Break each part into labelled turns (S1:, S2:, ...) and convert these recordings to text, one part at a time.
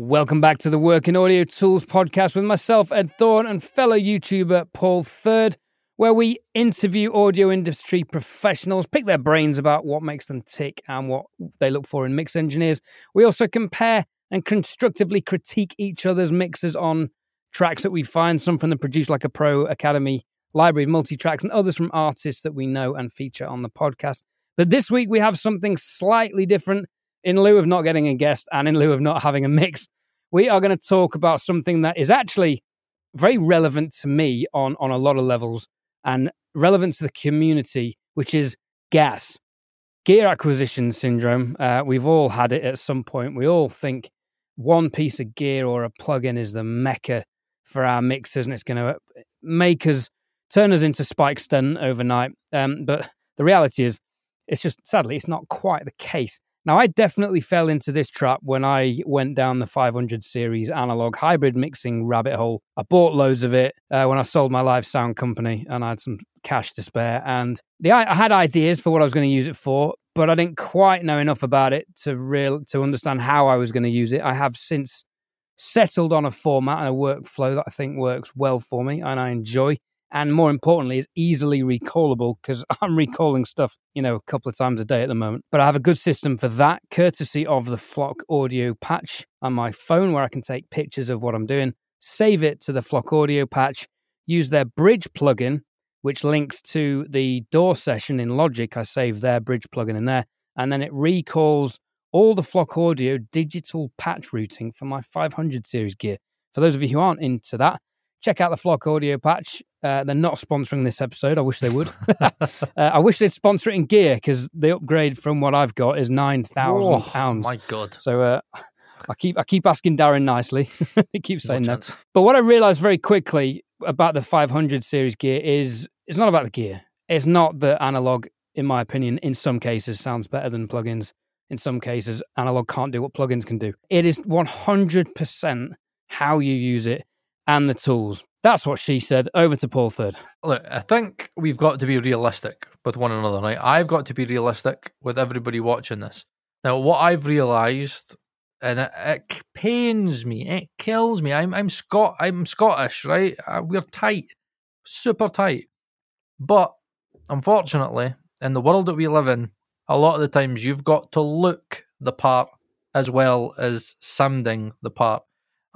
S1: Welcome back to the Working Audio Tools podcast with myself, Ed Thorne, and fellow YouTuber Paul Third, where we interview audio industry professionals, pick their brains about what makes them tick and what they look for in mix engineers. We also compare and constructively critique each other's mixes on tracks that we find, some from the Produce Like a Pro Academy library of multi tracks, and others from artists that we know and feature on the podcast. But this week we have something slightly different in lieu of not getting a guest and in lieu of not having a mix, we are going to talk about something that is actually very relevant to me on, on a lot of levels and relevant to the community, which is gas. Gear acquisition syndrome. Uh, we've all had it at some point. We all think one piece of gear or a plugin is the mecca for our mixers and it's going to make us turn us into Spike Stent overnight. Um, but the reality is, it's just sadly, it's not quite the case. Now, I definitely fell into this trap when I went down the 500 series analog hybrid mixing rabbit hole. I bought loads of it uh, when I sold my live sound company and I had some cash to spare. And the, I had ideas for what I was going to use it for, but I didn't quite know enough about it to real to understand how I was going to use it. I have since settled on a format and a workflow that I think works well for me and I enjoy and more importantly, is easily recallable because I'm recalling stuff, you know, a couple of times a day at the moment. But I have a good system for that, courtesy of the Flock Audio patch on my phone, where I can take pictures of what I'm doing, save it to the Flock Audio patch, use their Bridge plugin, which links to the DAW session in Logic. I save their Bridge plugin in there, and then it recalls all the Flock Audio digital patch routing for my 500 series gear. For those of you who aren't into that, check out the Flock Audio patch. Uh, they're not sponsoring this episode. I wish they would. uh, I wish they'd sponsor it in gear because the upgrade from what I've got is nine thousand pounds.
S2: My God!
S1: So uh, I keep I keep asking Darren nicely. he keeps saying no that. But what I realised very quickly about the 500 series gear is it's not about the gear. It's not the analog, in my opinion. In some cases, sounds better than plugins. In some cases, analog can't do what plugins can do. It is 100% how you use it and the tools. That's what she said. Over to Paul Third.
S2: Look, I think we've got to be realistic with one another, right? I've got to be realistic with everybody watching this. Now, what I've realised, and it, it, pains me, it kills me. I'm I'm Scot, I'm Scottish, right? Uh, we're tight, super tight. But unfortunately, in the world that we live in, a lot of the times you've got to look the part as well as sounding the part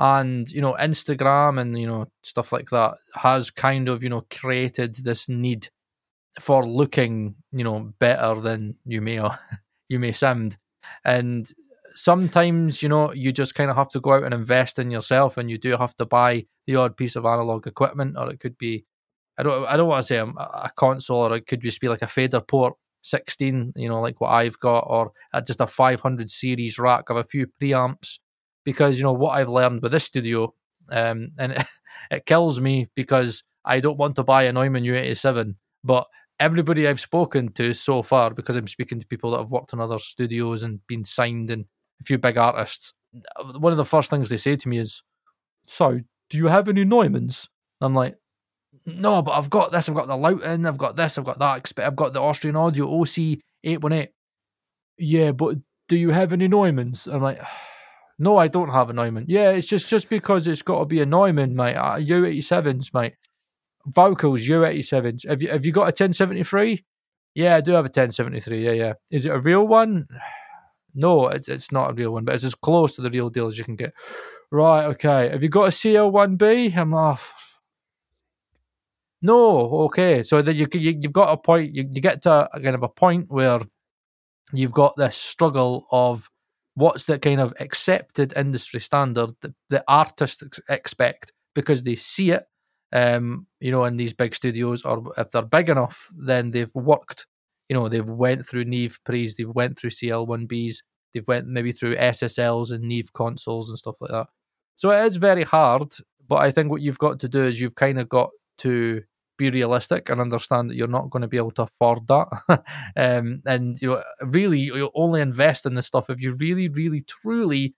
S2: and you know instagram and you know stuff like that has kind of you know created this need for looking you know better than you may or you may sound. And sometimes you know you just kind of have to go out and invest in yourself and you do have to buy the odd piece of analog equipment or it could be i don't i don't want to say a, a console or it could just be like a fader port 16 you know like what i've got or just a 500 series rack of a few preamps because you know what I've learned with this studio, um, and it, it kills me because I don't want to buy a Neumann U87, but everybody I've spoken to so far, because I'm speaking to people that have worked in other studios and been signed and a few big artists, one of the first things they say to me is, "So, do you have any Neumanns?" I'm like, "No, but I've got this. I've got the Lauten. I've got this. I've got that. I've got the Austrian Audio OC eight one eight. Yeah, but do you have any Neumanns?" I'm like. No, I don't have a Neumann. Yeah, it's just just because it's got to be a Neumann, mate. Uh, U87s, mate. Vocals, U87s. Have you have you got a 1073? Yeah, I do have a 1073. Yeah, yeah. Is it a real one? No, it's it's not a real one, but it's as close to the real deal as you can get. Right, okay. Have you got a CL1B? I'm off. No, okay. So then you, you you've got a point. You, you get to a kind of a point where you've got this struggle of what's the kind of accepted industry standard that the artists expect because they see it um, you know in these big studios or if they're big enough then they've worked you know they've went through neve pres they've went through cl1bs they've went maybe through ssls and neve consoles and stuff like that. So it is very hard but i think what you've got to do is you've kind of got to be realistic and understand that you're not going to be able to afford that. um, and you know, really, you only invest in this stuff if you really, really, truly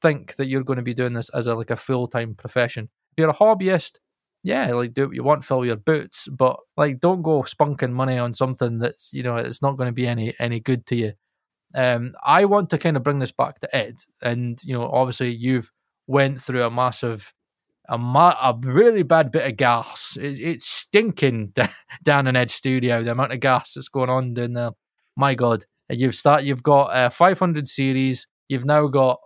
S2: think that you're going to be doing this as a like a full time profession. If you're a hobbyist, yeah, like do what you want, fill your boots, but like don't go spunking money on something that's you know it's not going to be any any good to you. Um, I want to kind of bring this back to Ed, and you know, obviously you've went through a massive, a, a really bad bit of gas. It, it's stinking down in Edge Studio. The amount of gas that's going on down there. My God, you've start. You've got uh, 500 series. You've now got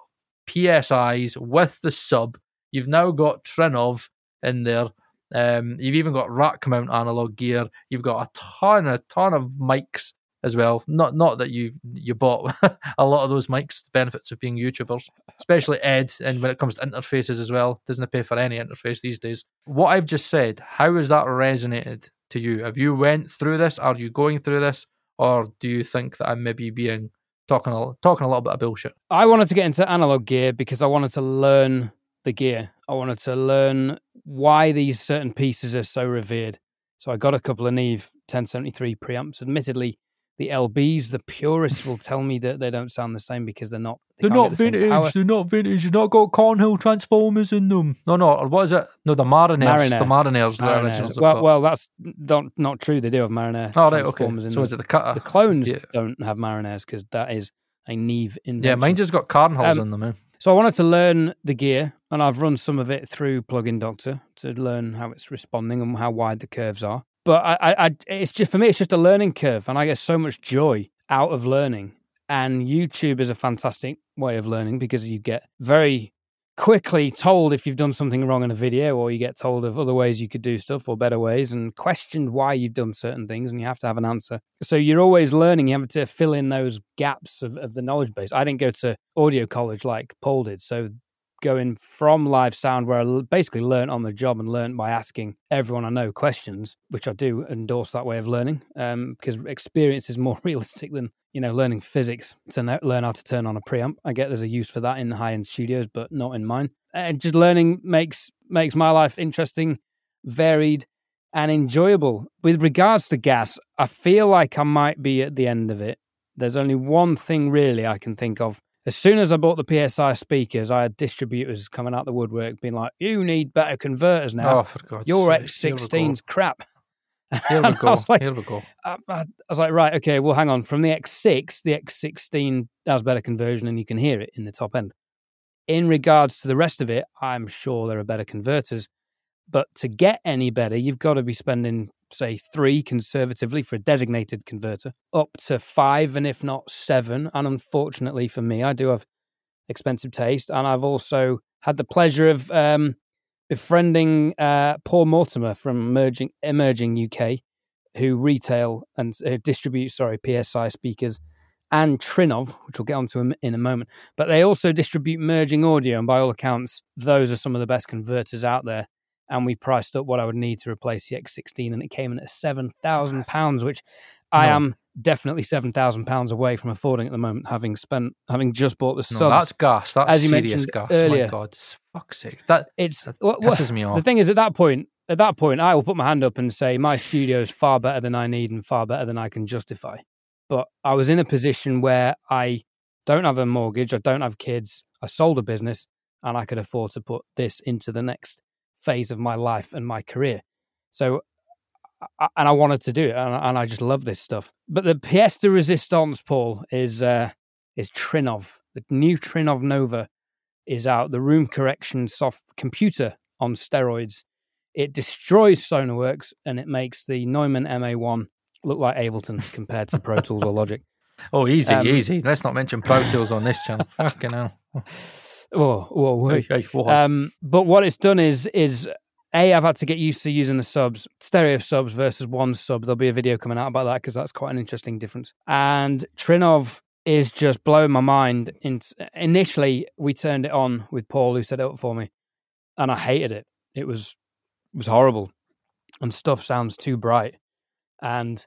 S2: PSIs with the sub. You've now got Trinnov in there. Um, you've even got rack mount analog gear. You've got a ton, a ton of mics as well. Not not that you you bought a lot of those mics. The benefits of being YouTubers, especially Ed, and when it comes to interfaces as well, doesn't pay for any interface these days. What I've just said, how has that resonated to you? Have you went through this? Are you going through this, or do you think that I'm maybe being talking a, talking a little bit of bullshit?
S1: I wanted to get into analog gear because I wanted to learn the gear. I wanted to learn why these certain pieces are so revered. So I got a couple of Neve 1073 preamps. Admittedly, the LBs, the purists will tell me that they don't sound the same because they're not.
S2: They are not the vintage. They're not vintage. You've not got Carnhill transformers in them. No, no. Or what is it? No, the Marinairs. The Marinairs.
S1: Originals. Well, well, that's not not true. They do have Marinair.
S2: Oh, right. Okay. so them. is it the cutter?
S1: The clones yeah. don't have Marinairs because that is a Neve invention.
S2: Yeah, mine just got Carnhills um, in them. Man.
S1: So I wanted to learn the gear, and I've run some of it through Plugin Doctor to learn how it's responding and how wide the curves are. But I, I, it's just for me, it's just a learning curve, and I get so much joy out of learning. And YouTube is a fantastic way of learning because you get very quickly told if you've done something wrong in a video, or you get told of other ways you could do stuff or better ways, and questioned why you've done certain things, and you have to have an answer. So you're always learning. You have to fill in those gaps of, of the knowledge base. I didn't go to audio college like Paul did, so going from live sound where I basically learned on the job and learned by asking everyone I know questions, which I do endorse that way of learning um, because experience is more realistic than you know learning physics to learn how to turn on a preamp. I get there's a use for that in high end studios, but not in mine. And just learning makes makes my life interesting, varied, and enjoyable. With regards to gas, I feel like I might be at the end of it. There's only one thing really I can think of as soon as I bought the PSI speakers, I had distributors coming out the woodwork being like, "You need better converters now.
S2: Oh, for God's
S1: Your X16's crap."
S2: Here we go. Like, Here we go.
S1: I, I, was like, right, okay, well, hang on. From the X6, the X16 has better conversion, and you can hear it in the top end. In regards to the rest of it, I'm sure there are better converters, but to get any better, you've got to be spending say three conservatively for a designated converter, up to five, and if not seven. And unfortunately for me, I do have expensive taste, and I've also had the pleasure of um, befriending uh, Paul Mortimer from Emerging, Emerging UK, who retail and uh, distribute sorry PSI speakers and Trinnov, which we'll get onto in a moment. But they also distribute merging audio, and by all accounts, those are some of the best converters out there and we priced up what I would need to replace the X16, and it came in at seven thousand pounds, which no. I am definitely seven thousand pounds away from affording at the moment, having spent having just bought the subs. No,
S2: that's gas. That's as you mentioned gas. earlier. My God, fuck's sake, that
S1: it's
S2: that well, pisses me off.
S1: The thing is, at that point, at that point, I will put my hand up and say my studio is far better than I need and far better than I can justify. But I was in a position where I don't have a mortgage, I don't have kids, I sold a business, and I could afford to put this into the next phase of my life and my career. So, and I wanted to do it, and I just love this stuff. But the pièce de résistance, Paul, is uh, is Trinnov. The new Trinnov Nova is out. The room correction soft computer on steroids. It destroys Sonarworks and it makes the Neumann MA1 look like Ableton compared to Pro Tools or Logic.
S2: Oh, easy, um, easy. Let's not mention Pro Tools on this channel. Fucking hell.
S1: Oh, whoa, hey, hey, um, but what it's done is is a I've had to get used to using the subs, stereo subs versus one sub. There'll be a video coming out about that because that's quite an interesting difference. And Trinnov is just blowing my mind. In, initially, we turned it on with Paul, who set it up for me, and I hated it. It was it was horrible, and stuff sounds too bright, and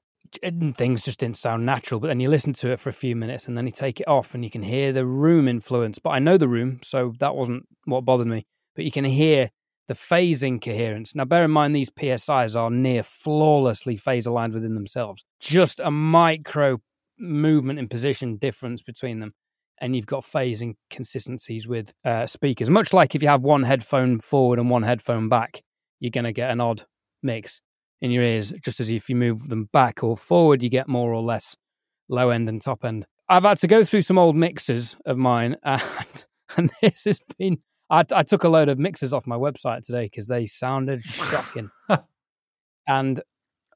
S1: things just didn't sound natural. But then you listen to it for a few minutes and then you take it off and you can hear the room influence. But I know the room, so that wasn't what bothered me. But you can hear the phasing coherence. Now, bear in mind, these PSIs are near flawlessly phase aligned within themselves. Just a micro movement in position difference between them. And you've got phasing consistencies with uh, speakers. Much like if you have one headphone forward and one headphone back, you're going to get an odd mix in your ears, just as if you move them back or forward, you get more or less low end and top end. I've had to go through some old mixes of mine, and, and this has been. I, I took a load of mixes off my website today because they sounded shocking. and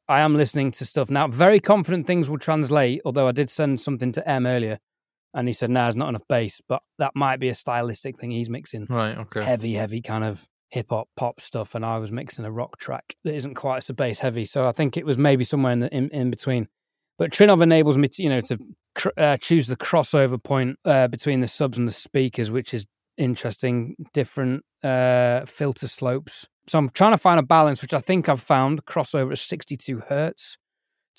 S1: I am listening to stuff now. Very confident things will translate, although I did send something to M earlier and he said, nah, there's not enough bass, but that might be a stylistic thing he's mixing.
S2: Right, okay.
S1: Heavy, heavy kind of hip hop pop stuff. And I was mixing a rock track that isn't quite so bass heavy. So I think it was maybe somewhere in, the, in, in between. But Trinnov enables me to, you know, to cr- uh, choose the crossover point uh, between the subs and the speakers, which is interesting. Different uh, filter slopes. So I'm trying to find a balance, which I think I've found. Crossover at 62 hertz,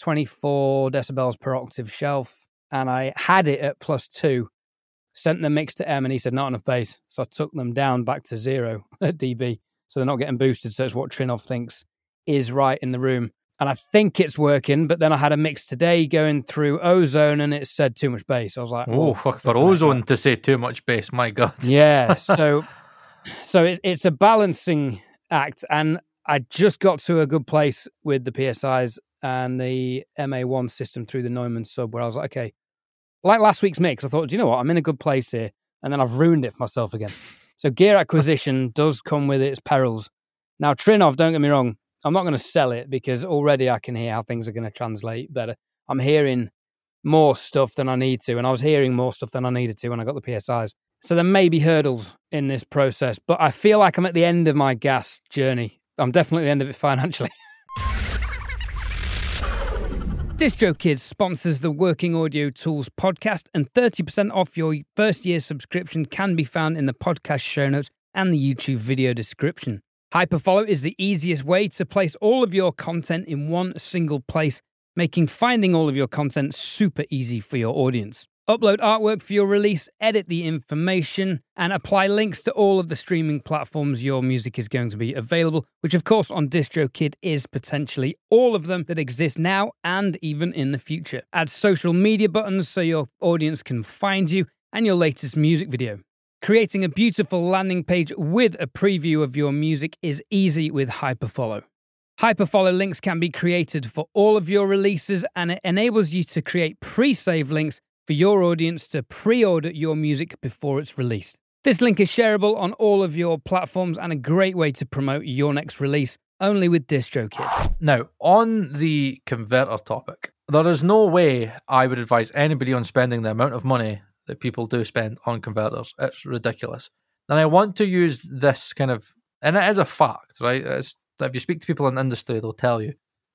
S1: 24 decibels per octave shelf, and I had it at plus two. Sent the mix to M, and he said not enough bass, so I took them down back to zero at dB, so they're not getting boosted. So it's what Trinnov thinks is right in the room and I think it's working. But then I had a mix today going through Ozone, and it said too much bass. I was like,
S2: "Oh, fuck for Ozone to say too much bass, my god."
S1: Yeah, so so it, it's a balancing act, and I just got to a good place with the PSIs and the MA1 system through the Neumann sub, where I was like, okay, like last week's mix, I thought, do you know what? I'm in a good place here, and then I've ruined it for myself again. So gear acquisition does come with its perils. Now, Trinnov, don't get me wrong, I'm not going to sell it because already I can hear how things are going to translate better. I'm hearing more stuff than I need to, and I was hearing more stuff than I needed to when I got the PSIs. So there may be hurdles in this process, but I feel like I'm at the end of my gas journey. I'm definitely at the end of it financially. DistroKid sponsors the Working Audio Tools podcast, and 30% off your first year subscription can be found in the podcast show notes and the YouTube video description. Hyperfollow is the easiest way to place all of your content in one single place, making finding all of your content super easy for your audience. Upload artwork for your release, edit the information, and apply links to all of the streaming platforms your music is going to be available, which, of course, on DistroKid is potentially all of them that exist now and even in the future. Add social media buttons so your audience can find you and your latest music video. Creating a beautiful landing page with a preview of your music is easy with Hyperfollow. Hyperfollow links can be created for all of your releases and it enables you to create pre save links for your audience to pre order your music before it's released. This link is shareable on all of your platforms and a great way to promote your next release only with DistroKid.
S2: Now, on the converter topic, there is no way I would advise anybody on spending the amount of money that people do spend on converters. It's ridiculous. And I want to use this kind of, and it is a fact, right? It's, if you speak to people in the industry, they'll tell you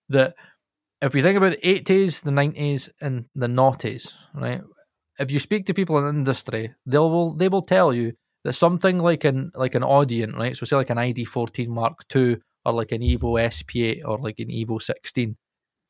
S2: that if we think about the 80s, the 90s, and the noughties, right? If you speak to people in the industry, they will they will tell you that something like an like an Audient, right? So say like an ID14 Mark II or like an Evo SP8 or like an Evo 16,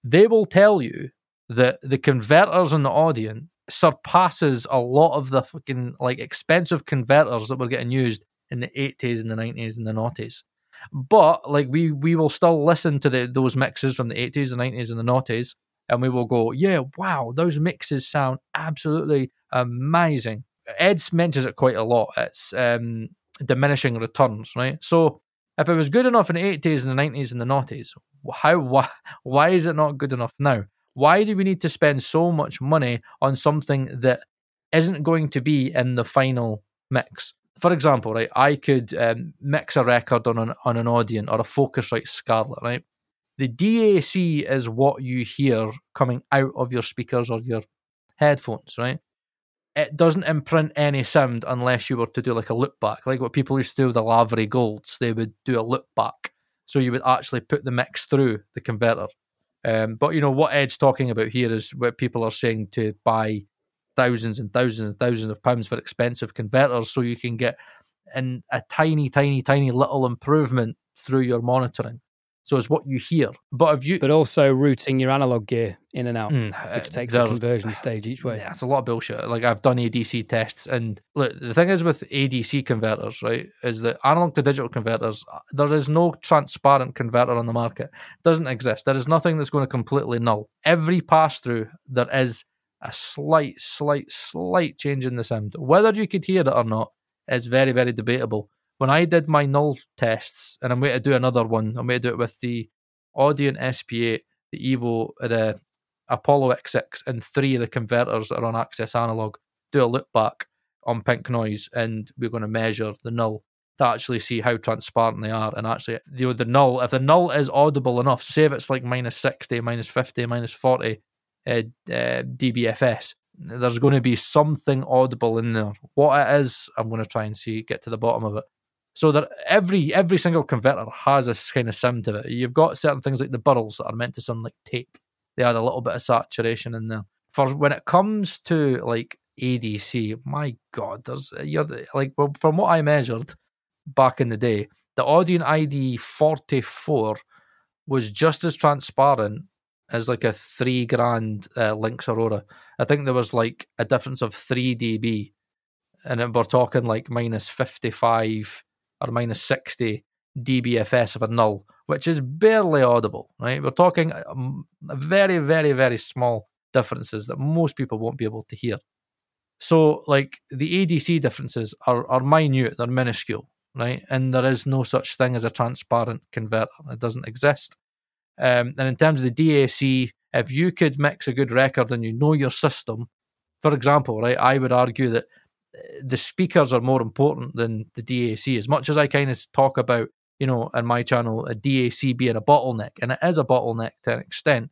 S2: they will tell you that the converters in the Audient surpasses a lot of the fucking like expensive converters that were getting used in the 80s and the 90s and the noughties. But like we we will still listen to the those mixes from the 80s, the 90s, and the noughties, and we will go, yeah, wow, those mixes sound absolutely amazing. Ed mentions it quite a lot. It's um, diminishing returns, right? So if it was good enough in the 80s and the 90s and the noughties, how why, why is it not good enough now? Why do we need to spend so much money on something that isn't going to be in the final mix? For example, right, I could um, mix a record on an on an Audient or a focus Focusrite Scarlett, right? The DAC is what you hear coming out of your speakers or your headphones, right? It doesn't imprint any sound unless you were to do like a loop back, like what people used to do with the Lavry Golds. They would do a loop back, so you would actually put the mix through the converter. Um, but you know what Ed's talking about here is what people are saying to buy thousands and thousands and thousands of pounds for expensive converters so you can get in a tiny, tiny, tiny little improvement through your monitoring. So it's what you hear. But if you
S1: But also routing your analog gear in and out,
S2: Mm,
S1: which
S2: uh,
S1: takes a conversion stage each way.
S2: Yeah, it's a lot of bullshit. Like I've done ADC tests, and look, the thing is with ADC converters, right, is that analog to digital converters, uh, there is no transparent converter on the market. It doesn't exist. There is nothing that's going to completely null. Every pass through, there is a slight, slight, slight change in the sound. Whether you could hear it or not is very, very debatable. When I did my null tests, and I'm going to do another one, I'm going to do it with the Audient SP8, the Evo, the Apollo X6 and three of the converters that are on Access Analog do a loop back on Pink Noise, and we're going to measure the null. to actually see how transparent they are and actually you know the null if the null is audible enough say if it's like minus 60 minus 50 minus 40 uh, uh, dbfs there's going to be something audible in there. What it is i'm going to try and see get to the bottom of it. So that every every single converter has a kind of sound to it. You've got certain things like the burls that are meant to sound like tape. They add a little bit of saturation in there. For when it comes to like ADC, my God, there's you're like well, from what I measured, back in the day, the Audient ID 44 was just as transparent as like a three grand uh, Lynx Aurora. I think there was like a difference of 3 dB. And we're talking like minus 55 or minus 60 dBFS of a null, which is barely audible, right? We're talking um, very, very, very small differences that most people won't be able to hear. So, like the ADC differences are, are minute, they're minuscule right? And there is no such thing as a transparent converter; it doesn't exist. Um, and in terms of the DAC, if you could mix a good record and you know your system, for example, right, I would argue that uh, the speakers are more important than the DAC. As much as I kind of talk about, you know, in my channel, a DAC being a bottleneck, and it is a bottleneck to an extent,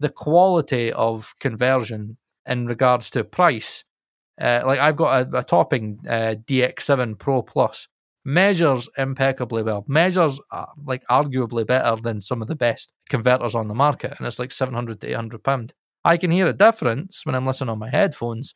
S2: the quality of conversion in regards to price, uh, like I've got a, a topping uh, DX7 Pro Plus, measures impeccably well. Measures uh, like arguably better than some of the best converters on the market, and it's like seven hundred to eight hundred pound. I can hear a difference when I'm listening on my headphones,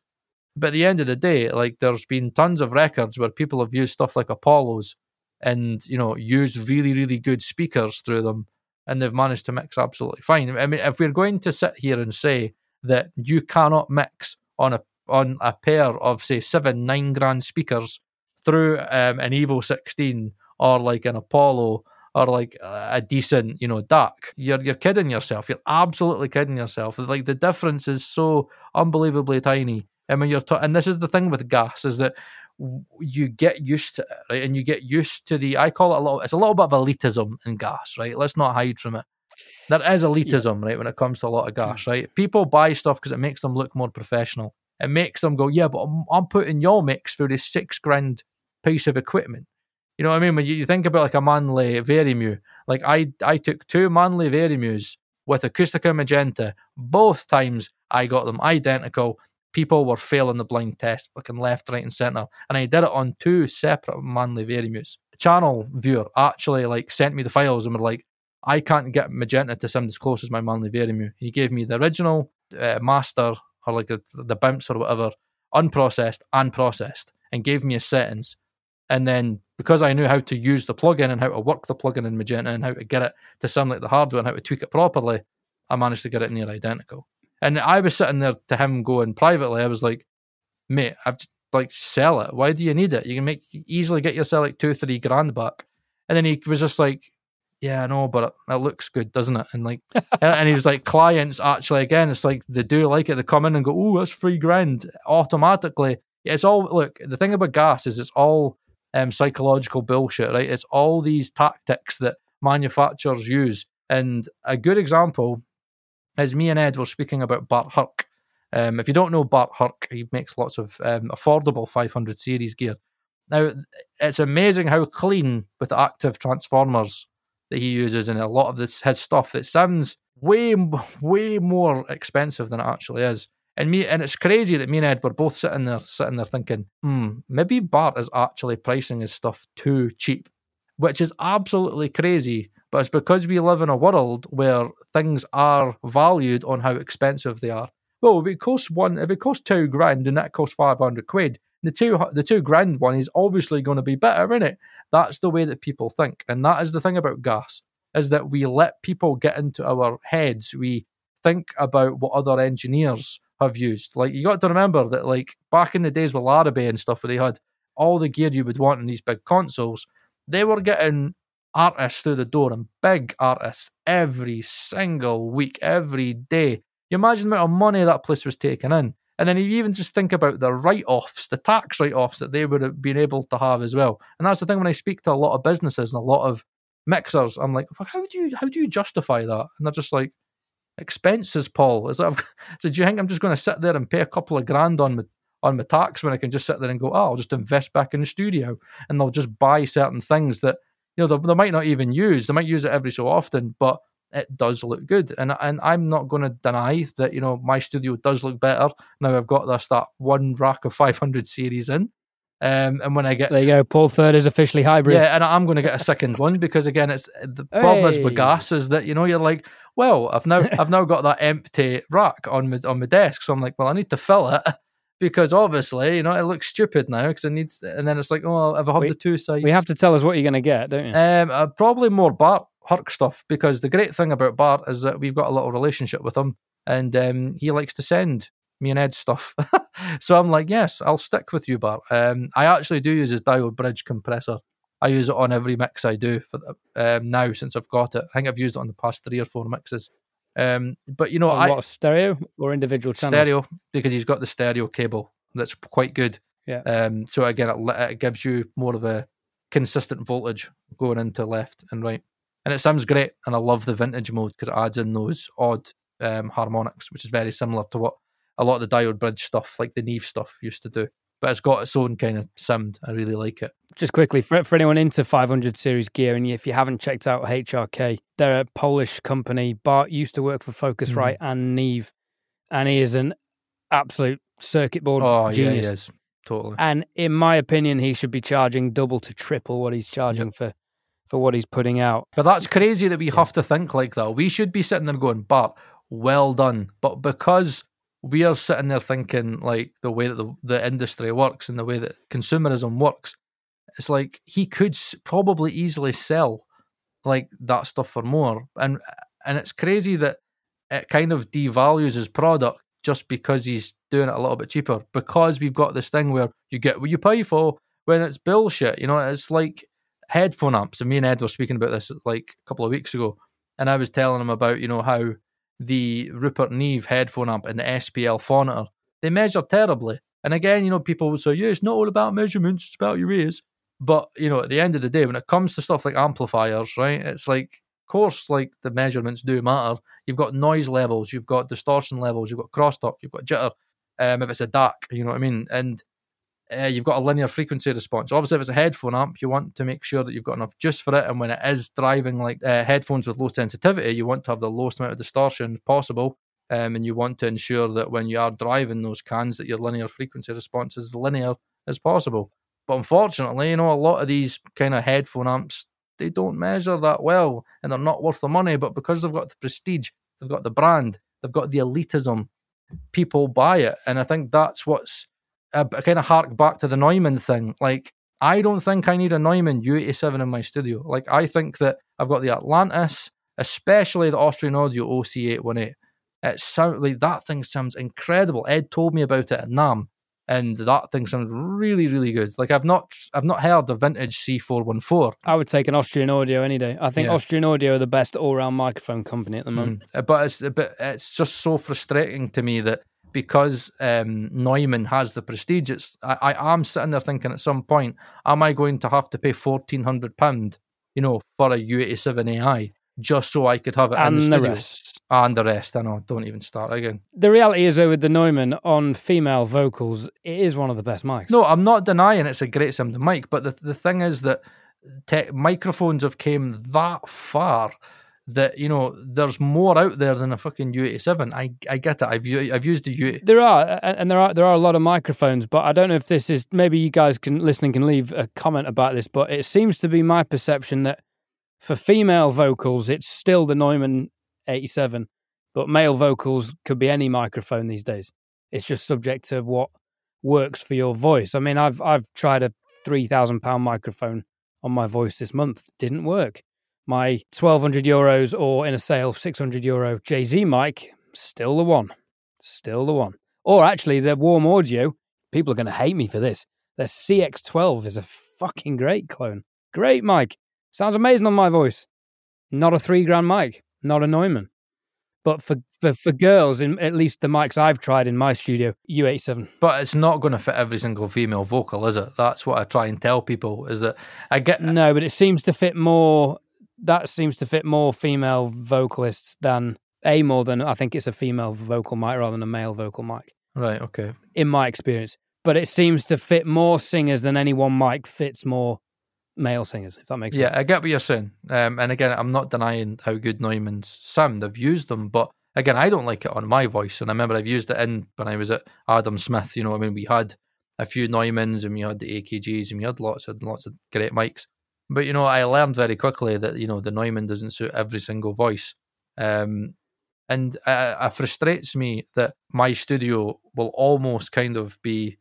S2: but at the end of the day, like there's been tons of records where people have used stuff like Apollos and you know used really really good speakers through them, and they've managed to mix absolutely fine. I mean, if we're going to sit here and say that you cannot mix on a on a pair of say seven nine grand speakers through um, an Evo 16 or like an Apollo or like a decent, you know, DAC, you're you're kidding yourself. You're absolutely kidding yourself. Like the difference is so unbelievably tiny. I mean, you're ta- and this is the thing with gas is that you get used to it, right? And you get used to the. I call it a little. It's a little bit of elitism in gas, right? Let's not hide from it. There is elitism, yeah. right, when it comes to a lot of gas, right? People buy stuff because it makes them look more professional. It makes them go, yeah, but I'm, I'm putting your mix through this six grand piece of equipment. You know what I mean? When you, you think about like a Manley Vari-Mu, like I I took two Manley Vari-Mus with Acustica Magenta. Both times I got them identical. People were failing the blind test, fucking left, right, and centre. And I did it on two separate Manley Vari-Mus. Channel viewer actually like sent me the files and were like, I can't get Magenta to sound as close as my Manley Vari-Mu. He gave me the original uh, master or like the, the bounce or whatever, unprocessed and processed, and gave me a settings and then because I knew how to use the plugin and how to work the plugin in Magenta and how to get it to sound like the hardware and how to tweak it properly, I managed to get it near identical. And I was sitting there to him going privately, I was like, mate, I've just, like sell it. Why do you need it? You can make easily get yourself like two, three grand back. And then he was just like, yeah, I know, but it, it looks good, doesn't it? And like, and he was like, clients actually, again, it's like they do like it. They come in and go, oh, that's three grand automatically. It's all look. The thing about gas is it's all um, psychological bullshit, right? It's all these tactics that manufacturers use. And a good example is me and Ed were speaking about Bart Herc. Um, if you don't know Bart Herc, he makes lots of um, affordable 500 series gear. Now, it's amazing how clean with active transformers that he uses and a lot of this his stuff that sounds way way more expensive than it actually is. And me, and it's crazy that me and Ed were both sitting there, sitting there thinking, hmm, maybe Bart is actually pricing his stuff too cheap, which is absolutely crazy. But it's because we live in a world where things are valued on how expensive they are. Well, if it costs one, if it costs two grand and that costs five hundred quid, the two the two grand one is obviously going to be better, isn't it? That's the way that people think, and that is the thing about gas is that we let people get into our heads. We think about what other engineers have used. Like you got to remember that like back in the days with Larrabee and stuff where they had all the gear you would want in these big consoles, they were getting artists through the door and big artists every single week, every day. You imagine the amount of money that place was taking in. And then you even just think about the write offs, the tax write offs that they would have been able to have as well. And that's the thing when I speak to a lot of businesses and a lot of mixers, I'm like, how do you how do you justify that? And they're just like, expenses, Paul. Is that, so do you think I'm just going to sit there and pay a couple of grand on my on my tax when I can just sit there and go, oh, I'll just invest back in the studio, and they'll just buy certain things that you know they, they might not even use. They might use it every so often, but it does look good. And and I'm not going to deny that you know my studio does look better now. I've got this that one rack of 500 series in. Um, and when I get
S1: there, you go. Paul Third is officially hybrid.
S2: Yeah, and I'm going to get a second one because again, it's the problem is with gas is that you know you're like, well, I've now I've now got that empty rack on my on my desk, so I'm like, well, I need to fill it because obviously you know it looks stupid now because it needs, and then it's like, oh, if I have
S1: We-
S2: the two sides,
S1: We have to tell us what you're going to get, don't you?
S2: um, uh, probably more Bart Herc stuff because the great thing about Bart is that we've got a little relationship with him, and um, he likes to send me and Ed stuff. so I'm like, yes, I'll stick with you, Bart. Um, I actually do use his diode bridge compressor. I use it on every mix I do for the, um, now since I've got it. I think I've used it on the past three or four mixes. Um, but you know, I
S1: what stereo or individual channels?
S2: stereo because he's got the stereo cable that's quite good.
S1: Yeah.
S2: Um. So again, it, it gives you more of a consistent voltage going into left and right, and it sounds great. And I love the vintage mode because it adds in those odd um, harmonics, which is very similar to what a lot of the diode bridge stuff, like the Neve stuff, used to do. But it's got its own kind of sound. I really like it.
S1: Just quickly, for, for anyone into 500 series gear, and if you haven't checked out HRK, they're a Polish company. Bart used to work for Focusrite
S2: Mm-hmm.
S1: and Neve, and he is an absolute circuit board
S2: Oh
S1: genius.
S2: yeah, he is totally.
S1: And in my opinion, he should be charging double to triple what he's charging for for what he's putting out.
S2: But that's crazy that we have to think like that. We should be sitting there going, Bart, well done. But because we are sitting there thinking like the way that the, the industry works and the way that consumerism works, it's like he could probably easily sell like that stuff for more. And and it's crazy that it kind of devalues his product just because he's doing it a little bit cheaper. Because we've got this thing where you get what you pay for when it's bullshit. You know, it's like headphone amps. And me and Ed were speaking about this like a couple of weeks ago. And I was telling him about, you know, how the Rupert Neve headphone amp and the SPL Phonitor, they measure terribly. And again, you know, people would say, yeah, it's not all about measurements, it's about your ears. But, you know, at the end of the day, when it comes to stuff like amplifiers, right, it's like, of course, like the measurements do matter. You've got noise levels, you've got distortion levels, you've got crosstalk, you've got jitter. Um, if it's a DAC, you know what I mean? And uh, you've got a linear frequency response. Obviously, if it's a headphone amp, you want to make sure that you've got enough juice for it. And when it is driving like uh, headphones with low sensitivity, you want to have the lowest amount of distortion possible. Um, and you want to ensure that when you are driving those cans, that your linear frequency response is linear as possible. But unfortunately, you know, a lot of these kind of headphone amps, they don't measure that well, and they're not worth the money. But because they've got the prestige, they've got the brand, they've got the elitism, people buy it. And I think that's what's I, kind of hark back to the Neumann thing. Like, I don't think I need a Neumann U87 in my studio. Like, I think that I've got the Atlantis, especially the Austrian Audio OC818. It sounds like that thing sounds incredible. Ed told me about it at NAMM, and that thing sounds really, really good. Like I've not, I've not heard the vintage C414,
S1: I would take an Austrian Audio any day. I think
S2: Yeah.
S1: Austrian Audio are the best all-round microphone company at the moment.
S2: Mm. but it's but it's just so frustrating to me that because um, Neumann has the prestige, it's I, I am sitting there thinking at some point, am I going to have to pay fourteen hundred pound, you know, for a U87 AI just so I could have it in
S1: And
S2: the
S1: the rest.
S2: and the rest? I know, don't even start again.
S1: The reality is, though, with the Neumann on female vocals, it is one of the best mics.
S2: No, I'm not denying it's a great sounding mic, but the the thing is that tech microphones have came that far that you know there's more out there than a fucking U87. I I get it. I've I've used the U.
S1: There are, and there are there are a lot of microphones, but I don't know if this is. Maybe you guys can listening can leave a comment about this, but it seems to be my perception that for female vocals, it's still the Neumann 87, but male vocals could be any microphone these days. It's just subject to what works for your voice. I mean, I've I've tried a three thousand pound microphone on my voice this month, didn't work. My twelve hundred euros or in a sale six hundred euro JZ mic, still the one, still the one. Or actually, the warm audio. People are going to hate me for this. The CX12 is a fucking great clone. Great mic. Sounds amazing on my voice. Not a three grand mic. Not a Neumann. But for, for, for girls, in at least the mics I've tried in my studio, U87.
S2: But it's not going to fit every single female vocal, is it? That's what I try and tell people. Is that I get
S1: No, but it seems to fit more. That seems to fit more female vocalists than a more than I think it's a female vocal mic rather than a male vocal mic.
S2: right. Okay.
S1: In my experience, but it seems to fit more singers than any one mic fits more male singers. If that makes
S2: Yeah,
S1: sense.
S2: Yeah, I get what you're saying. Um, and again, I'm not denying how good Neumann's sound. I've used them, but again, I don't like it on my voice. And I remember I've used it in when I was at Adam Smith. You know, I mean, we had a few Neumanns and we had the AKGs and we had lots of lots of great mics. But you know, I learned very quickly that you know the Neumann doesn't suit every single voice. Um, and uh, it frustrates me that my studio will almost kind of be,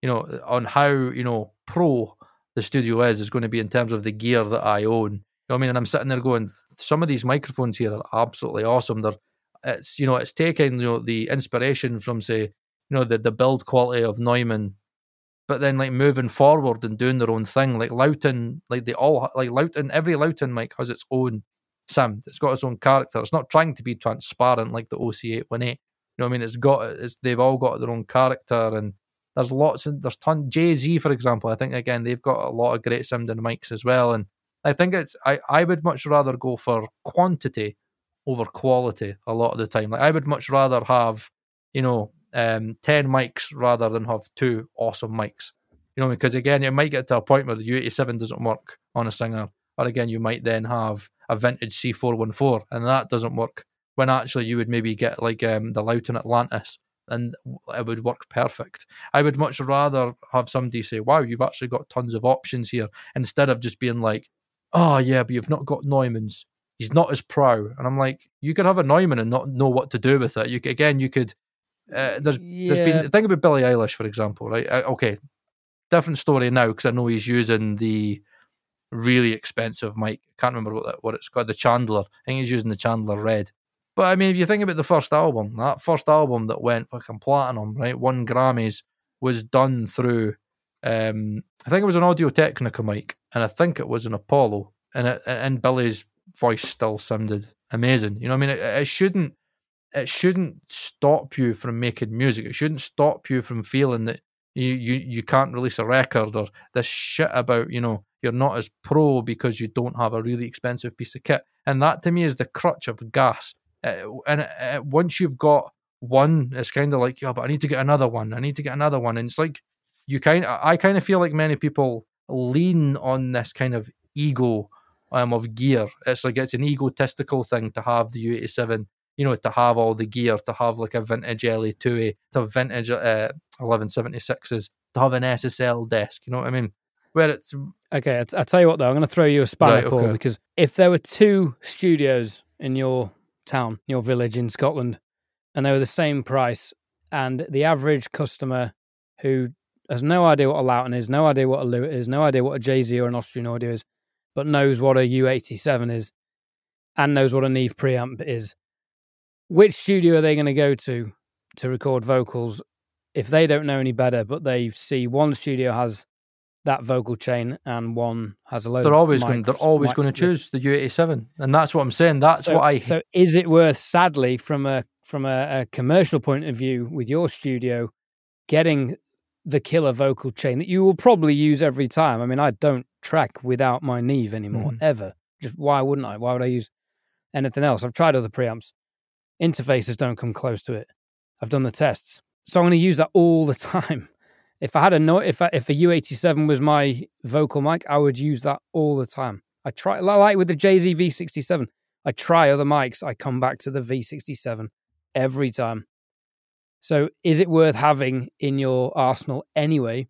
S2: you know, on how you know pro the studio is is going to be in terms of the gear that I own. You know I mean? And I'm sitting there going, some of these microphones here are absolutely awesome. They're it's you know it's taking you know the inspiration from say you know the the build quality of Neumann, but then like moving forward and doing their own thing. Like Lauten, like they all like Lauten. Every Lauten mic has its own sound. It's got its own character. It's not trying to be transparent like the OC818. You know what I mean? It's got it's they've all got their own character and there's lots of there's ton JZ for example. I think again they've got a lot of great sounding mics as well. And I think it's I I would much rather go for quantity over quality a lot of the time. Like I would much rather have you know um, ten mics rather than have two awesome mics. You know because again it might get to a point where the U87 doesn't work on a singer, or again you might then have a vintage C414 and that doesn't work. When actually you would maybe get like um, the Lauten Atlantis and it would work perfect. I would much rather have somebody say, "Wow, you've actually got tons of options here," instead of just being like, "Oh yeah, but you've not got Neumann's. He's not as pro." And I'm like, "You could have a Neumann and not know what to do with it. You again, you could." Uh, there's there's
S1: Yeah.
S2: been think about Billie Eilish for example, right? Uh, okay, different story now because I know he's using the really expensive mic. Can't remember what that, what it's called. The Chandler. I think he's using the Chandler REDD. But I mean, if you think about the first album, that first album that went fucking platinum, right, One Grammys, was done through. Um, I think it was an Audio Technica mic, and I think it was an Apollo, and it, and Billie's voice still sounded amazing. You know, what I mean, it, it shouldn't it shouldn't stop you from making music. It shouldn't stop you from feeling that you you you can't release a record or this shit about you know you're not as pro because you don't have a really expensive piece of kit. And that to me is the crutch of gas. Uh, and uh, once you've got one, it's kind of like, yeah, but I need to get another one. I need to get another one. And it's like you kind, I kind of feel like many people lean on this kind of ego um, of gear. It's like it's an egotistical thing to have the U87, you know, to have all the gear, to have like a vintage LA2A, to have vintage uh, 1176s, to have an SSL desk. You know what I mean? Where it's
S1: Okay, I, I tell you what though, I'm going to throw you a spanner,
S2: Right, okay.
S1: because if there were two studios in your town, your village in Scotland, and they were the same price, and the average customer who has no idea what a Lauten is, no idea what a Lewitt is, no idea what a JZ or an Austrian audio is, but knows what a U87 is, and knows what a Neve preamp is, which studio are they going to go to to record vocals if they don't know any better, but they see one studio has that vocal chain and one has a load.
S2: they're
S1: of
S2: always going, they're always going to choose the U87, and that's what I'm saying. That's
S1: so,
S2: what I
S1: So is it worth, sadly, from a from a, a commercial point of view, with your studio, getting the killer vocal chain that you will probably use every time? I mean, I don't track without my Neve anymore,
S2: Mhm.
S1: ever. Just why wouldn't I? Why would I use anything else? I've tried other preamps. Interfaces don't come close to it. I've done the tests, so I'm going to use that all the time. If I had a no, if if a U87 was my vocal mic, I would use that all the time. I try like with the JZ V67. I try other mics. I come back to the V67 every time. So is it worth having in your arsenal anyway?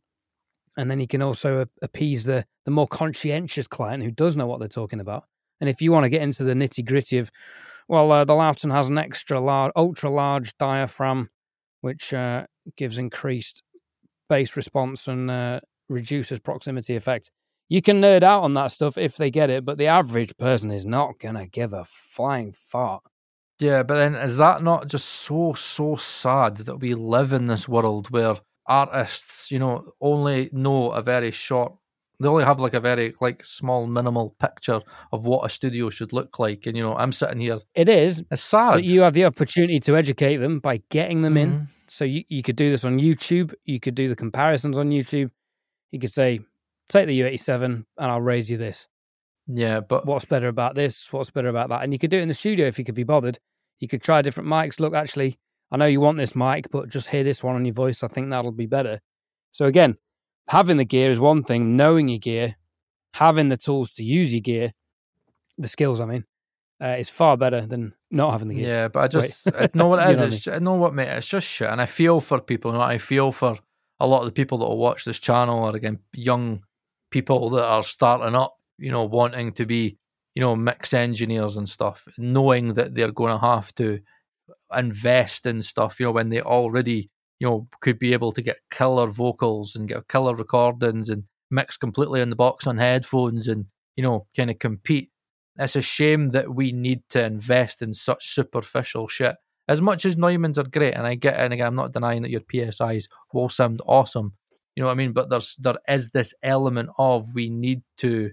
S1: And then you can also appease the the more conscientious client who does know what they're talking about. And if you want to get into the nitty gritty of, well, uh, the Lauten has an extra large, ultra large diaphragm, which uh, gives increased bass response and uh, reduces proximity effect. You can nerd out on that stuff if they get it, but the average person is not gonna give a flying fart.
S2: Yeah, but then is that not just so so sad that we live in this world where artists, you know, only know a very short they only have like a very like small minimal picture of what a studio should look like. And you know, I'm sitting here.
S1: It is,
S2: It's sad.
S1: but you have the opportunity to educate them by getting them in.
S2: Mhm.
S1: So you, you could do this on YouTube. You could do the comparisons on YouTube. You could say, take the U87 and I'll raise you this.
S2: Yeah, but
S1: What's better about this? What's better about that? And you could do it in the studio if you could be bothered. You could try different mics. Look, actually, I know you want this mic, but just hear this one on your voice. I think that'll be better. So again, having the gear is one thing, knowing your gear, having the tools to use your gear, the skills, I mean, uh, is far better than not having the gear.
S2: Yeah, but I just I know what it is. It's I know what mate. It's just shit, and I feel for people. You know, I feel for a lot of the people that will watch this channel, or again, young people that are starting up. You know, wanting to be, you know, mix engineers and stuff, knowing that they're going to have to invest in stuff. You know, when they already, you know, could be able to get killer vocals and get killer recordings and mix completely in the box on headphones and you know, kind of compete it's a shame that we need to invest in such superficial shit. As much as Neumann's are great, and I get it, and again, I'm not denying that your PSIs will sound awesome. You know what I mean? But there's there is this element of we need to,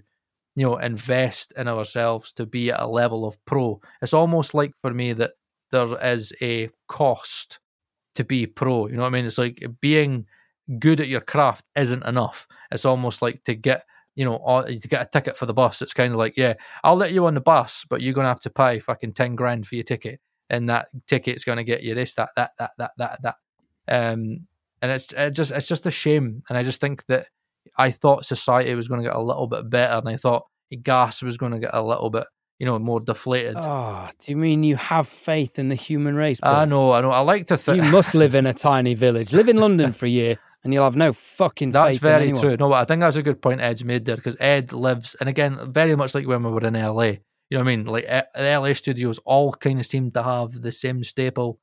S2: you know, invest in ourselves to be at a level of pro. It's almost like for me that there is a cost to be pro. You know what I mean? It's like being good at your craft isn't enough. It's almost like to get you know, to get a ticket for the bus, it's kind of like, yeah, I'll let you on the bus, but you're to have to pay fucking 10 grand for your ticket. And that ticket's to get you this, that, that, that, that, that, that. Um, and it's it just it's just a shame. And I just think that I thought society was going to get a little bit better, and I thought gas was going to get a little bit, you know, more deflated.
S1: Oh, do you mean you have faith in the human race?
S2: I know, I know. I like to think
S1: you must live in a tiny village. Live in London for a year, and you'll have no fucking
S2: That's very true. No, I think that's a good point Ed's made there because Ed lives, and again, very much like when we were in LA. You know what I mean? Like the LA studios all kind of seem to have the same staple.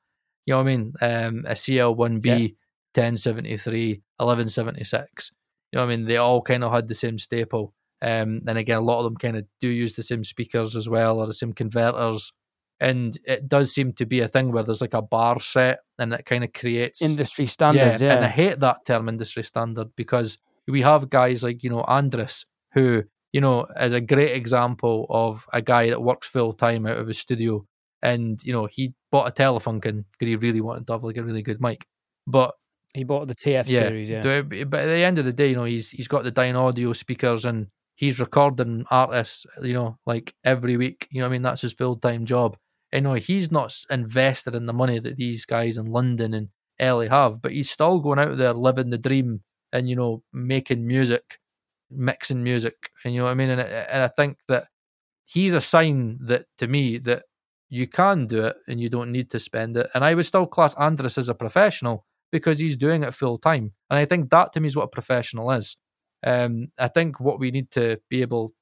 S2: You know what I mean? Um, a CL1B, yeah. 1073, 1176. You know what I mean? They all kind of had the same staple. Um, and again, a lot of them kind of do use the same speakers as well or the same converters and it does seem to be a thing where there's like a bar set and it kind of creates
S1: industry standards. Yeah, yeah,
S2: and I hate that term industry standard because we have guys like you know Andres who you know is a great example of a guy that works full time out of his studio, and you know he bought a Telefunken because he really wanted to have like a really good mic, but
S1: he bought the TF yeah, series. Yeah,
S2: but at the end of the day, you know he's he's got the Dynaudio speakers and he's recording artists, you know, like every week. You know, I mean that's his full time job Anyway, he's not invested in the money that these guys in London and LA have, but he's still going out there living the dream and, you know, making music, mixing music. And you know what I mean? And, and I think that he's a sign that to me that you can do it and you don't need to spend it. And I would still class Andres as a professional because he's doing it full time. And I think that to me is what a professional is. Um, I think what we need to be able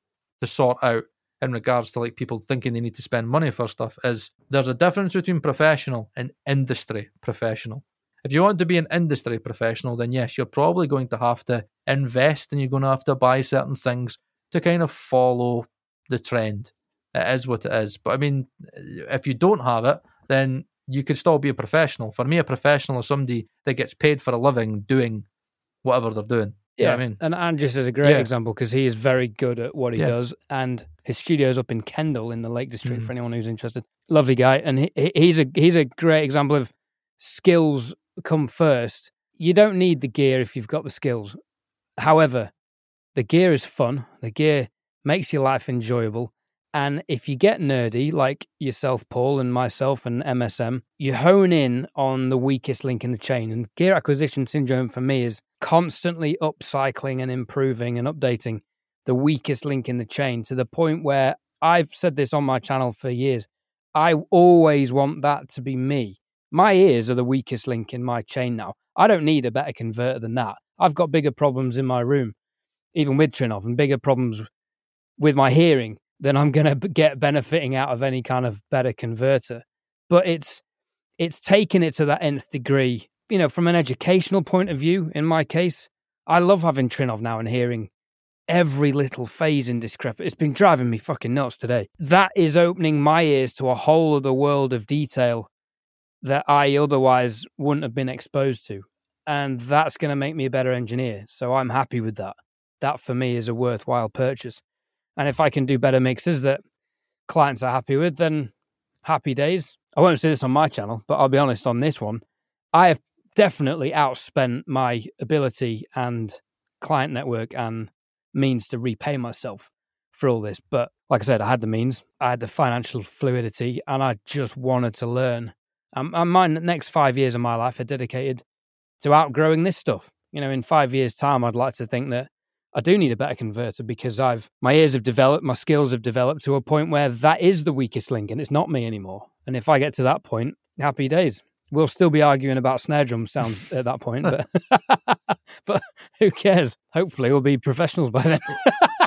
S2: to sort out in regards to like people thinking they need to spend money for stuff is there's a difference between professional and industry professional. If you want to be an industry professional, then yes, you're probably going to have to invest and you're going to have to buy certain things to kind of follow the trend. It is what it is. But I mean, if you don't have it, then you could still be a professional. For me, a professional is somebody that gets paid for a living doing whatever they're doing. Yeah, I mean,
S1: and Andres is a great yeah. example because he is very good at what he yeah. does, and his studio's up in Kendal in the Lake District. Mm. For anyone who's interested, lovely guy, and he, he's a he's a great example of skills come first. You don't need the gear if you've got the skills. However, the gear is fun. The gear makes your life enjoyable, and if you get nerdy, like yourself, Paul, and myself, and MSM, you hone in on the weakest link in the chain. And gear acquisition syndrome for me is constantly upcycling and improving and updating the weakest link in the chain to the point where I've said this on my channel for years. I always want that to be me. My ears are the weakest link in my chain now. I don't need a better converter than that. I've got bigger problems in my room, even with Trinnov, and bigger problems with my hearing then I'm going to get benefiting out of any kind of better converter. But it's it's taking it to that nth degree. You know, from an educational point of view, in my case, I love having Trinnov now and hearing every little phase in discrepant. It's been driving me fucking nuts today. That is opening my ears to a whole other world of detail that I otherwise wouldn't have been exposed to. And that's going to make me a better engineer. So I'm happy with that. That for me is a worthwhile purchase. And if I can do better mixes that clients are happy with, then happy days. I won't say this on my channel, but I'll be honest on this one. I have definitely outspent my ability and client network and means to repay myself for all this. But like I said, I had the means, I had the financial fluidity, and I just wanted to learn. Um, and my next five years of my life are dedicated to outgrowing this stuff You know, in five years' time, I'd like to think that I do need a better converter because I've my ears have developed, my skills have developed to a point where that is the weakest link and it's not me anymore. And if I get to that point, happy days. We'll still be arguing about snare drum sounds at that point, but but who cares? Hopefully, we'll be professionals by then.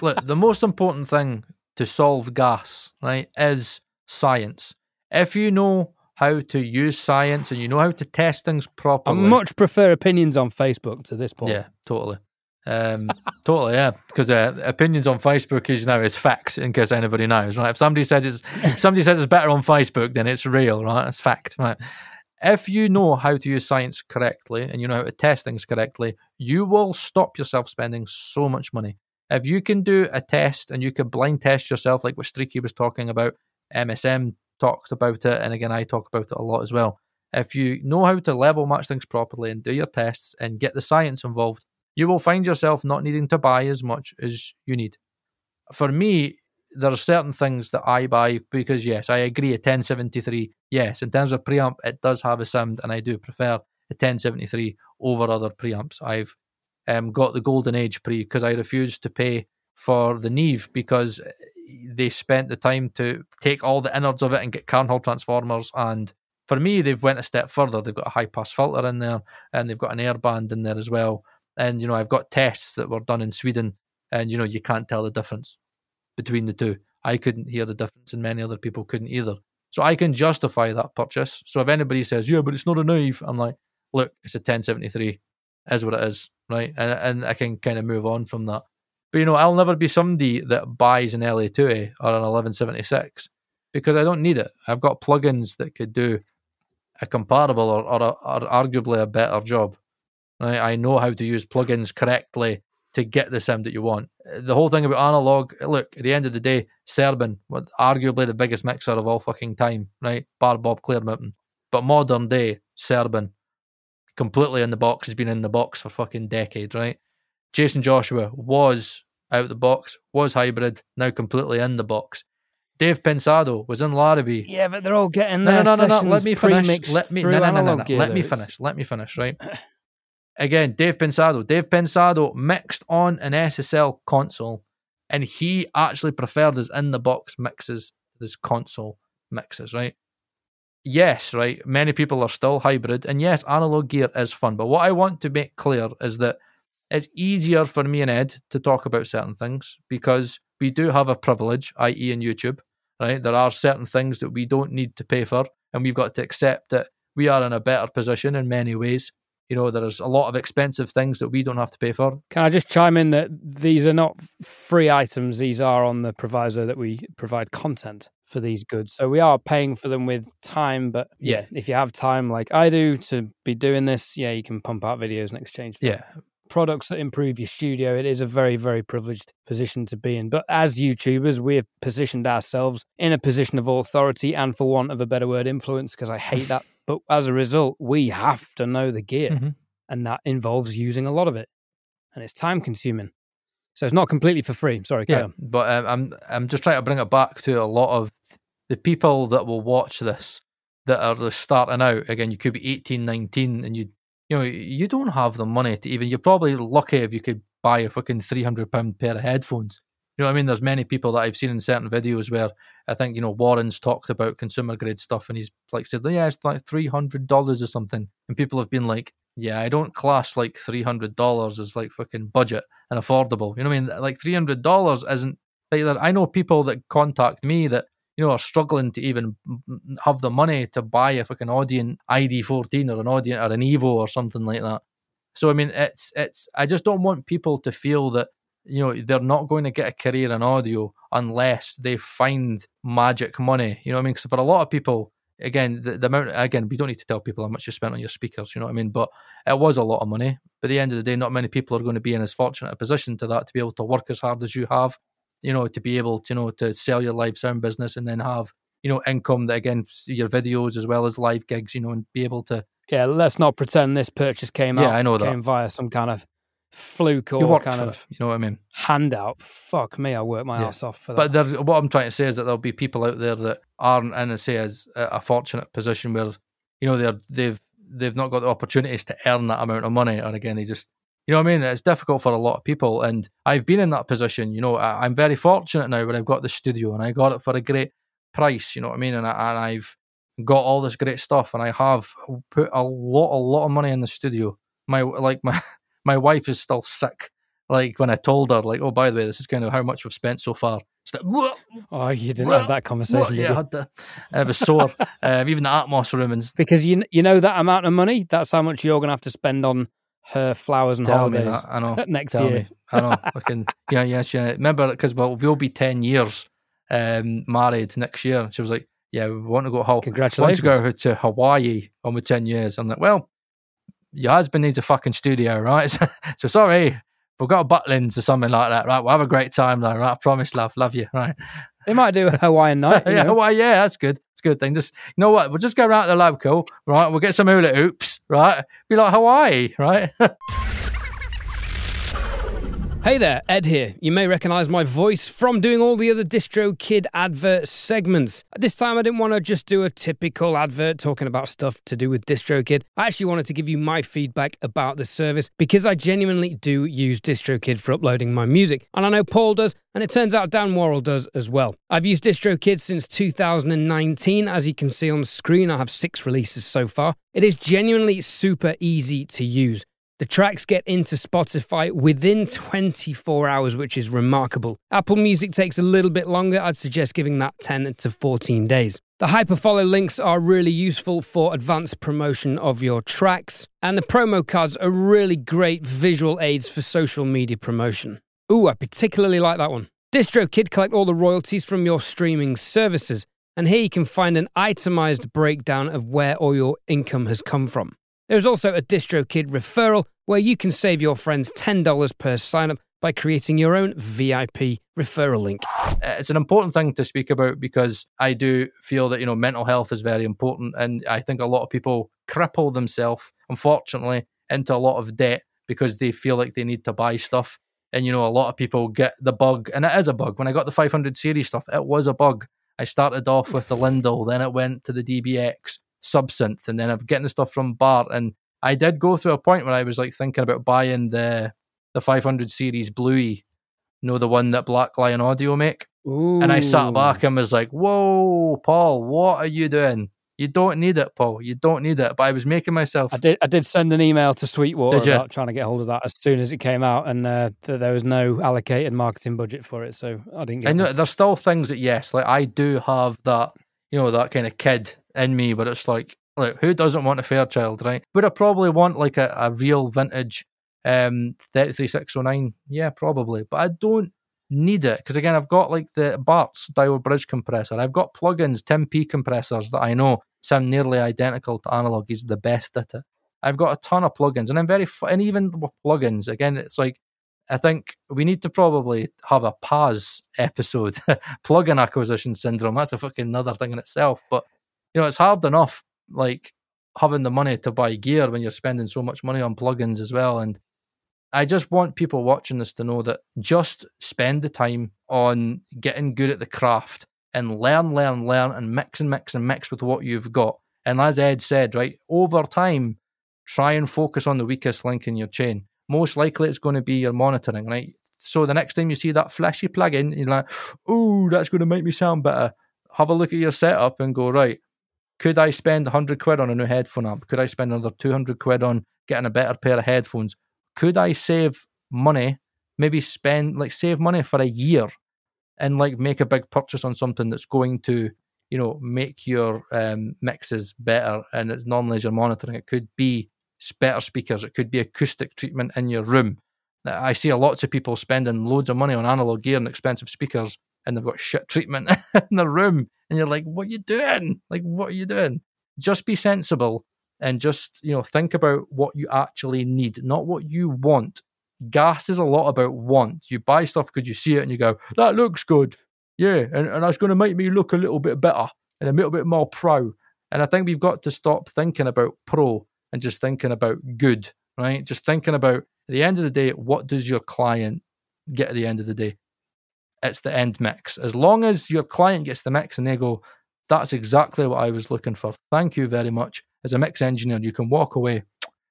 S2: Look, the most important thing to solve gas, right, is science. If you know how to use science and you know how to test things properly.
S1: I much prefer opinions on Facebook to this point.
S2: yeah, totally. Um, totally, yeah. Because uh, opinions on Facebook is you now is facts. In case anybody knows, right? If somebody says it's somebody says it's better on Facebook, then it's real, right? It's fact, right? If you know how to use science correctly and you know how to test things correctly, you will stop yourself spending so much money. If you can do a test and you can blind test yourself, like what Streaky was talking about, MSM talked about it, and again I talk about it a lot as well. If you know how to level match things properly and do your tests and get the science involved, you will find yourself not needing to buy as much as you need. For me, there are certain things that I buy because yes, I agree a 1073. Yes, in terms of preamp, it does have a sound, and I do prefer a 1073 over other preamps. I've um, got the golden age pre because I refused to pay for the Neve because they spent the time to take all the innards of it and get Carnhill transformers. And for me, they've went a step further. They've got a high pass filter in there, and they've got an air band in there as well. And you know, I've got tests that were done in Sweden, and you know, you can't tell the difference between the two. I couldn't hear the difference, and many other people couldn't either. So I can justify that purchase. So if anybody says, "Yeah, but it's not a knife," I'm like, "Look, it's a 1073. Is what it is, right?" And and I can kind of move on from that. But you know, I'll never be somebody that buys an LA2A or an 1176 because I don't need it. I've got plugins that could do a comparable or, or, a, or arguably a better job. Right? I know how to use plugins correctly to get the sound that you want. The whole thing about analog, look, at the end of the day, Serban, arguably the biggest mixer of all fucking time, right? Bar Bob Clearmountain. But modern day, Serban, completely in the box, has been in the box for fucking decades, right? Jaycen Joshua was out the box, was hybrid, now completely in the box. Dave Pensado was in Larrabee.
S1: Yeah, but they're all getting
S2: No, no, no, no, no. Let me finish. Let me no, no, no, no. Let me finish. Let me finish. Right. Again, Dave Pensado. Dave Pensado mixed on an SSL console, and he actually preferred his in the box mixes his console mixes. Right. Yes, right. Many people are still hybrid, and yes, analog gear is fun. But what I want to make clear is that it's easier for me and Ed to talk about certain things because we do have a privilege, i.e., in YouTube. Right, there are certain things that we don't need to pay for, and we've got to accept that we are in a better position in many ways. You know, there's a lot of expensive things that we don't have to pay for.
S1: Can I just chime in that these are not free items? These are on the proviso that we provide content for these goods. So we are paying for them with time, but yeah, if you have time like I do to be doing this, yeah, you can pump out videos in exchange for
S2: Yeah,
S1: products that improve your studio. It is a very, very privileged position to be in. But as YouTubers, we have positioned ourselves in a position of authority and, for want of a better word, influence, because I hate that. But as a result, we have to know the gear,
S2: Mhm.
S1: and that involves using a lot of it, and it's time consuming. So it's not completely for free. Sorry,
S2: yeah.
S1: on.
S2: But um, I'm I'm just trying to bring it back to a lot of the people that will watch this that are just starting out. Again, you could be 18, 19, and you you know you don't have the money to even. You're probably lucky if you could buy a fucking three hundred pound pair of headphones. You know what I mean? There's many people that I've seen in certain videos where I think you know Warren's talked about consumer grade stuff, and he's like said, yeah, it's like three hundred dollars or something, and people have been like, yeah, I don't class like three hundred dollars as like fucking budget and affordable. You know what I mean? Like three hundred dollars isn't like I know people that contact me that you know are struggling to even have the money to buy a fucking Audient ID14 or an Audient or an Evo or something like that. So I mean, it's it's. I just don't want people to feel that you know they're not going to get a career in audio unless they find magic money. You know what I mean? Because for a lot of people, again, the, the amount again, we don't need to tell people how much you spent on your speakers. You know what I mean? But it was a lot of money. But at the end of the day, not many people are going to be in as fortunate a position to that to be able to work as hard as you have. You know, to be able to you know to sell your live sound business and then have you know income that again your videos as well as live gigs. You know, and be able to
S1: Yeah, let's not pretend this purchase came
S2: Yeah,
S1: out.
S2: I know that.
S1: came via some kind of fluke or kind of
S2: it. You know what I mean?
S1: handout. Fuck me, I worked my
S2: Yeah.
S1: ass off for that.
S2: But there, what I'm trying to say is that there'll be people out there that aren't in, a, say, as a fortunate position where you know they're they've they've not got the opportunities to earn that amount of money, And again they just You know what I mean? It's difficult for a lot of people. And I've been in that position. You know, I, am very fortunate now where I've got the studio and I got it for a great price. You know what I mean? And, I, and I've got all this great stuff and I have put a lot, a lot of money in the studio. My, like, my, my wife is still sick. Like when I told her, like, oh, by the way, this is kind of how much we've spent so far.
S1: Like, oh, you didn't have that conversation.
S2: yeah, I had to. I was sore. um, even the Atmos room and
S1: because you you know that amount of money. That's how much you're going to have to spend on her flowers and
S2: Tell
S1: holidays.
S2: I know.
S1: next
S2: Tell
S1: year.
S2: Me. I know. I can. Yeah, yes, yeah. Remember, because well, we'll be ten years um, married next year. She was like, "Yeah, we want to go. Ho-
S1: Congratulations.
S2: Want to go to Hawaii on with ten years." I'm like, "Well, your husband needs a fucking studio, right? so sorry, we've got a Butlins or something like that, right? We'll have a great time, though, right? I promise, love, love you, right?
S1: They might do a Hawaiian night.
S2: yeah, Hawaii, yeah, that's good. It's a good thing. Just you know what? We'll just go around to the local, right? We'll get some hula hoops, right? Be like Hawaii, right?
S1: Hey there, Ed here. You may recognize my voice from doing all the other DistroKid advert segments. This time I didn't want to just do a typical advert talking about stuff to do with DistroKid. I actually wanted to give you my feedback about the service because I genuinely do use DistroKid for uploading my music. And I know Paul does, and it turns out Dan Worrall does as well. I've used DistroKid since 2019. As you can see on the screen, I have six releases so far. It is genuinely super easy to use. The tracks get into Spotify within 24 hours, which is remarkable. Apple Music takes a little bit longer. I'd suggest giving that 10 to 14 days. The hyperfollow links are really useful for advanced promotion of your tracks, and the promo cards are really great visual aids for social media promotion. Ooh, I particularly like that one. DistroKid collect all the royalties from your streaming services, and here you can find an itemized breakdown of where all your income has come from. There's also a DistroKid referral where you can save your friends $10 per sign up by creating your own VIP referral link.
S2: Uh, it's an important thing to speak about because I do feel that, you know, mental health is very important. And I think a lot of people cripple themselves, unfortunately, into a lot of debt because they feel like they need to buy stuff. And, you know, a lot of people get the bug, and it is a bug. When I got the 500 series stuff, it was a bug. I started off with the Lindell, then it went to the DBX, Subsynth, and then I'm getting the stuff from Bart. And I did go through a point where I was like thinking about buying the the 500 series Bluey, you know, the one that Black Lion Audio make.
S1: Ooh.
S2: And I sat back and was like, "Whoa, Paul, what are you doing? You don't need it, Paul. You don't need it." But I was making myself.
S1: I did. I did send an email to Sweetwater about trying to get hold of that as soon as it came out, and uh, th- there was no allocated marketing budget for it, so I didn't. get
S2: know
S1: that.
S2: there's still things that yes, like I do have that, you know, that kind of kid in me, but it's like, like who doesn't want a Fairchild, right? Would I probably want like a, a real vintage um 33609? Yeah, probably, but I don't need it because again, I've got like the Bart's diode bridge compressor. I've got plugins, 10p compressors that I know sound nearly identical to analog. He's the best at it. I've got a ton of plugins, and I'm very f- and even with plugins. Again, it's like I think we need to probably have a pause episode, plugin acquisition syndrome. That's a fucking another thing in itself. But you know, it's hard enough like having the money to buy gear when you're spending so much money on plugins as well. And I just want people watching this to know that just spend the time on getting good at the craft and learn, learn, learn, and mix and mix and mix with what you've got. And as Ed said, right, over time, try and focus on the weakest link in your chain. Most likely it's going to be your monitoring, right? So the next time you see that flashy plugin, you're like, oh, that's going to make me sound better. Have a look at your setup and go, right, could I spend 100 quid on a new headphone amp? Could I spend another 200 quid on getting a better pair of headphones? Could I save money, maybe spend, like, save money for a year and, like, make a big purchase on something that's going to, you know, make your um, mixes better? And it's normally as you're monitoring, it could be better speakers, it could be acoustic treatment in your room. I see a lots of people spending loads of money on analog gear and expensive speakers, and they've got shit treatment in their room and you're like, what are you doing? Like, what are you doing? Just be sensible and just, you know, think about what you actually need, not what you want. Gas is a lot about want. You buy stuff because you see it and you go, that looks good. Yeah. And, and that's going to make me look a little bit better and a little bit more pro. And I think we've got to stop thinking about pro and just thinking about good, right? Just thinking about at the end of the day, what does your client get at the end of the day? It's the end mix. As long as your client gets the mix and they go, that's exactly what I was looking for. Thank you very much. As a mix engineer, you can walk away,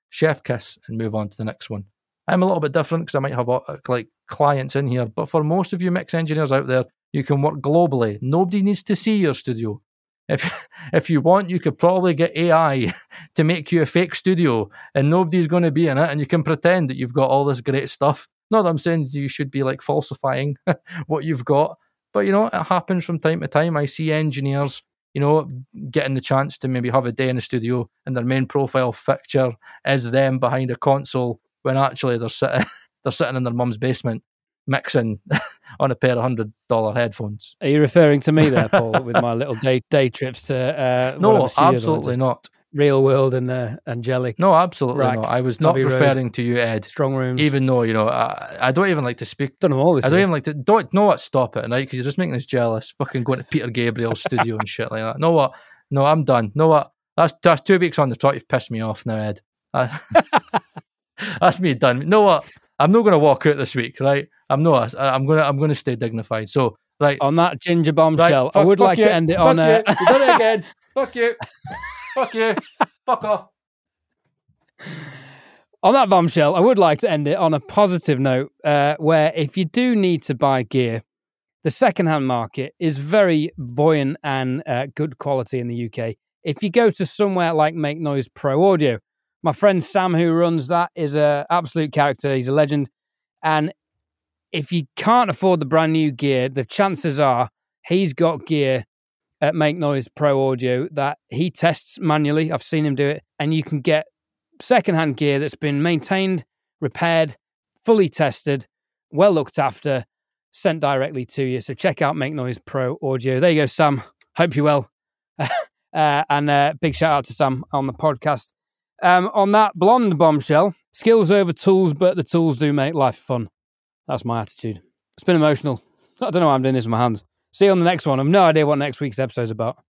S2: chef kiss, and move on to the next one. I'm a little bit different because I might have uh, like clients in here, but for most of you mix engineers out there, you can work globally. Nobody needs to see your studio. If if you want, you could probably get AI to make you a fake studio, and nobody's going to be in it, and you can pretend that you've got all this great stuff. Not that I'm saying you should be like falsifying what you've got, but you know it happens from time to time. I see engineers, you know, getting the chance to maybe have a day in the studio, and their main profile picture is them behind a console when actually they're sitting they're sitting in their mum's basement mixing on a pair of hundred dollar headphones.
S1: Are you referring to me there, Paul, with my little day day trips to? Uh,
S2: no, absolutely not.
S1: Real world and uh, angelic.
S2: No, absolutely rack, not. I was not referring Road, to you, Ed.
S1: Strong rooms.
S2: Even though you know, I, I don't even like to speak.
S1: Don't know all this.
S2: I don't even like to. Don't know what. Stop it, right? Because you're just making us jealous. Fucking going to Peter Gabriel's studio and shit like that. Know what? No, I'm done. Know what? That's that's two weeks on the trot. You've pissed me off now, Ed. that's me done. Know what? I'm not going to walk out this week, right? I'm not. I'm going to. I'm going to stay dignified. So, right
S1: on that ginger bombshell, right, fuck, I would like
S2: you.
S1: to end it on.
S2: You.
S1: A...
S2: you done it again. fuck you. fuck you. Fuck off.
S1: On that bombshell, I would like to end it on a positive note, uh, where if you do need to buy gear, the second-hand market is very buoyant and uh, good quality in the UK. If you go to somewhere like Make Noise Pro Audio, my friend Sam, who runs that, is an absolute character. He's a legend, and if you can't afford the brand new gear, the chances are he's got gear at Make Noise Pro Audio that he tests manually. I've seen him do it, and you can get secondhand gear that's been maintained, repaired, fully tested, well looked after, sent directly to you. So check out Make Noise Pro Audio. There you go, Sam. Hope you're well. uh, and uh, big shout out to Sam on the podcast. Um, on that blonde bombshell, skills over tools, but the tools do make life fun. That's my attitude. It's been emotional. I don't know why I'm doing this with my hands. See you on the next one. I've no idea what next week's episode is about.